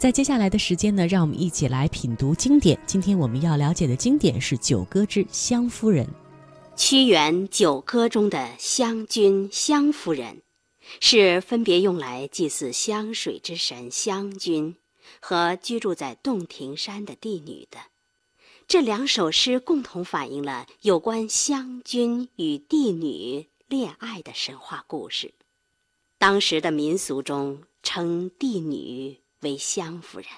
在接下来的时间呢，让我们一起来品读经典。今天我们要了解的经典是《九歌之湘夫人》。屈原《九歌》中的湘君、湘夫人，是分别用来祭祀湘水之神湘君和居住在洞庭山的帝女的。这两首诗共同反映了有关湘君与帝女恋爱的神话故事。当时的民俗中称帝女为湘夫人，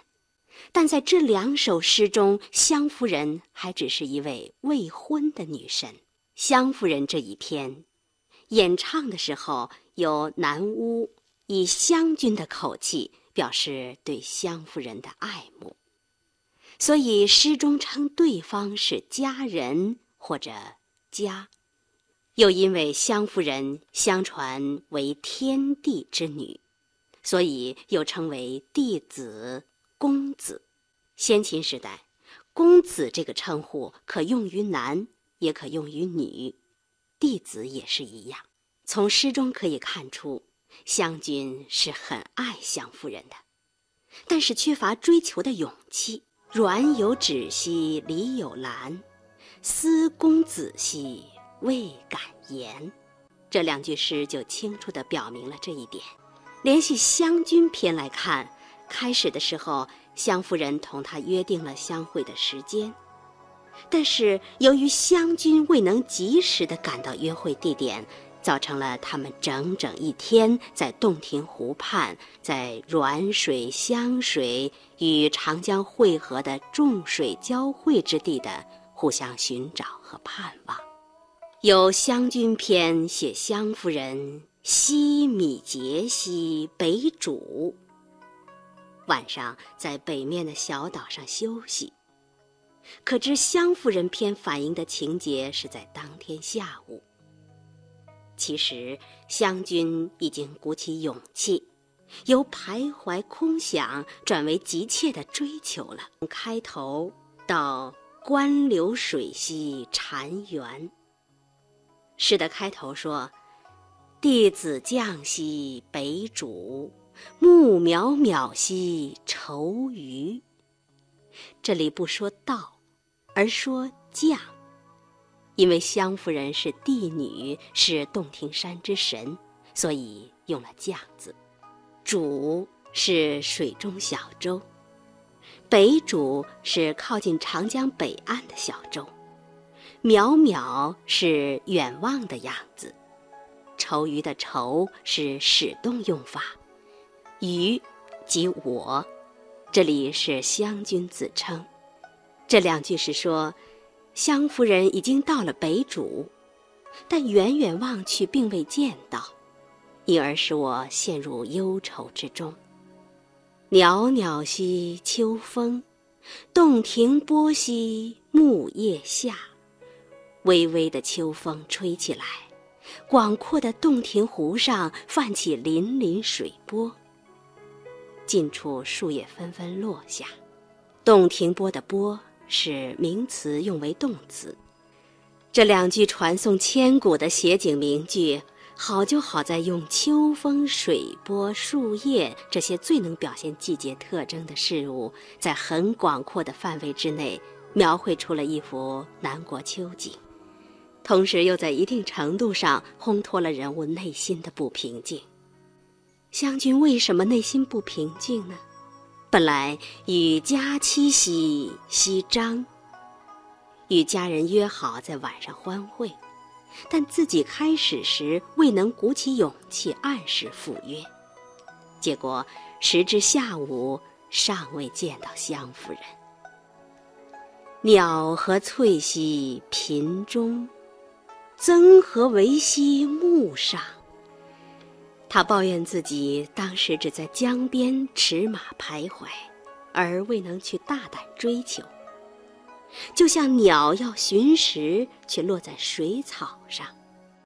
但在这两首诗中，湘夫人还只是一位未婚的女神。湘夫人这一篇，演唱的时候有南巫以湘君的口气表示对湘夫人的爱慕，所以诗中称对方是佳人或者佳。又因为湘夫人相传为天帝之女，所以又称为弟子、公子。先秦时代，公子这个称呼可用于男。也可用于女，弟子也是一样。从诗中可以看出，湘君是很爱湘夫人的，但是缺乏追求的勇气。软有芷兮，里有兰，思公子兮，未敢言。这两句诗就清楚地表明了这一点。联系湘君篇来看，开始的时候，湘夫人同他约定了相会的时间。但是由于湘君未能及时的赶到约会地点，造成了他们整整一天在洞庭湖畔，在软水湘水与长江汇合的众水交汇之地的互相寻找和盼望。有《湘君篇》写湘夫人西米杰西北渚，晚上在北面的小岛上休息。可知湘夫人篇反映的情节是在当天下午。其实湘君已经鼓起勇气，由徘徊空想转为急切的追求了。从开头到关流水兮潺湲。诗的开头说：“弟子降兮北渚，木渺渺兮愁余。”这里不说道，而说降，因为湘夫人是帝女，是洞庭山之神，所以用了降字。渚是水中小舟，北渚是靠近长江北岸的小舟，渺渺是远望的样子，愁余的愁是使动用法，余即我。这里是湘君自称，这两句是说，湘夫人已经到了北渚，但远远望去并未见到，因而使我陷入忧愁之中。袅袅兮秋风，洞庭波兮木叶下。微微的秋风吹起来，广阔的洞庭湖上泛起粼粼水波。近处树叶纷纷落下，洞庭波的波是名词用为动词。这两句传颂千古的写景名句，好就好在用秋风、水波、树叶这些最能表现季节特征的事物，在很广阔的范围之内，描绘出了一幅南国秋景，同时又在一定程度上烘托了人物内心的不平静。湘君为什么内心不平静呢？本来与佳期兮夕张，与家人约好在晚上欢会，但自己开始时未能鼓起勇气按时赴约，结果时至下午尚未见到湘夫人。鸟何翠兮频中，曾何为兮木上。他抱怨自己当时只在江边驰马徘徊，而未能去大胆追求。就像鸟要寻食，却落在水草上；